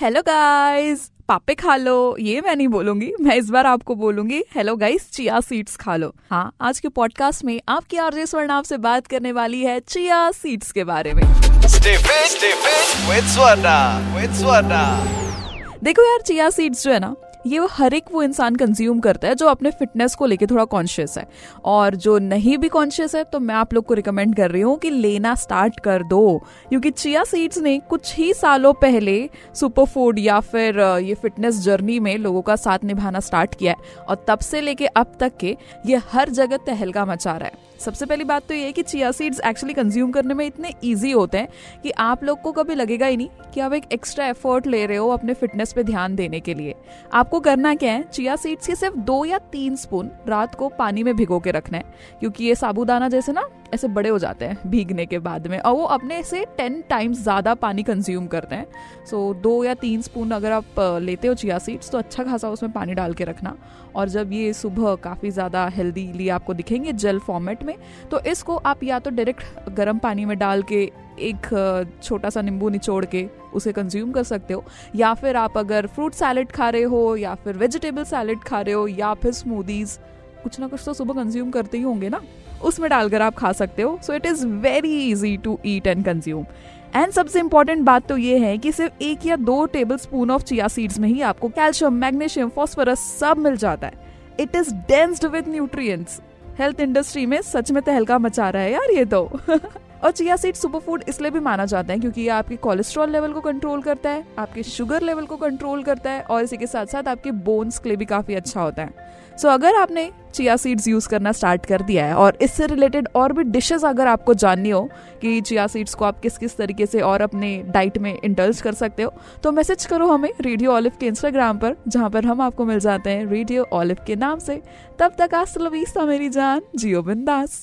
Hello guys पापे खा लो। ये मैं नहीं बोलूँगी मैं इस बार आपको बोलूँगी हेलो गाइस चिया सीड्स खा लो। हाँ आज के पॉडकास्ट में आपकी आरजे स्वर्ण आपसे बात करने वाली है चिया सीड्स के बारे में। Stay fit, stay fit with Swarna, with Swarna. देखो यार चिया सीड्स जो है ना ये वो हर एक वो इंसान कंज्यूम करता है जो अपने फिटनेस को लेके थोड़ा कॉन्शियस है। और जो नहीं भी कॉन्शियस है तो मैं आप लोग को रिकमेंड कर रही हूँ कि लेना स्टार्ट कर दो। क्योंकि चिया सीड्स ने कुछ ही सालों पहले सुपर फ़ूड या फिर ये फिटनेस जर्नी में लोगों का साथ निभाना स्टार्ट किया है। और तब से लेके अब तक के ये हर जगह तहलका मचा रहा है। सबसे पहली बात तो ये कि चिया सीड्स एक्चुअली कंज्यूम करने में इतने ईजी होते हैं कि आप लोग को कभी लगेगा ही नहीं कि आप एक एक्स्ट्रा एफर्ट ले रहे हो अपने फिटनेस पे ध्यान देने के लिए। आपको करना क्या है? चिया सीड्स के सिर्फ़ दो या तीन स्पून रात को पानी में भिगो के रखना है, क्योंकि ये साबुदाना जैसे ना ऐसे बड़े हो जाते हैं भीगने के बाद में। और वो अपने से टेन टाइम्स ज़्यादा पानी कंज्यूम करते हैं। सो so, दो या तीन स्पून अगर आप लेते हो चिया सीड्स तो अच्छा खासा उसमें पानी डाल के रखना। और जब ये सुबह काफ़ी ज़्यादा हेल्दीली आपको दिखेंगे जेल फॉर्मेट में तो इसको आप या तो डायरेक्ट गर्म पानी में डाल के एक छोटा सा नींबू निचोड़ के उसे कंज्यूम कर सकते हो। या फिर आप अगर फ्रूट सैलड खा रहे हो या फिर वेजिटेबल सैलेड खा रहे हो या फिर स्मूदीज कुछ ना कुछ तो सुबह कंज्यूम करते ही होंगे ना। उसमें डालकर आप खा सकते हो। So it is very easy to eat and consume and सबसे इंपॉर्टेंट बात तो ये है कि सिर्फ़ एक या दो tablespoon of chia seeds में ही आपको कैल्शियम मैग्नीशियम फॉस्फोरस सब मिल जाता है। इट इज़ डेंस्ड विद न्यूट्रिय हेल्थ इंडस्ट्री में सच में तहलका मचा रहा है यार ये तो। और चिया सीड सुपर फ़ूड इसलिए भी माना जाता है क्योंकि ये आपके कोलेस्ट्रॉल लेवल को कंट्रोल करता है आपके शुगर लेवल को कंट्रोल करता है और इसी के साथ साथ आपके बोन्स के लिए भी काफ़ी अच्छा होता है। सो so, अगर आपने चिया सीड्स यूज़ करना स्टार्ट कर दिया है और इससे रिलेटेड और भी डिशेस अगर आपको जाननी हो कि चिया सीड्स को आप किस किस तरीके से और अपने डाइट में इंडल्ज कर सकते हो तो मैसेज करो हमें रेडियो ऑलिव के इंस्टाग्राम पर जहाँ पर हम आपको मिल जाते हैं रेडियो ऑलिव के नाम से। तब तक आज मेरी जान जियो बिंदास।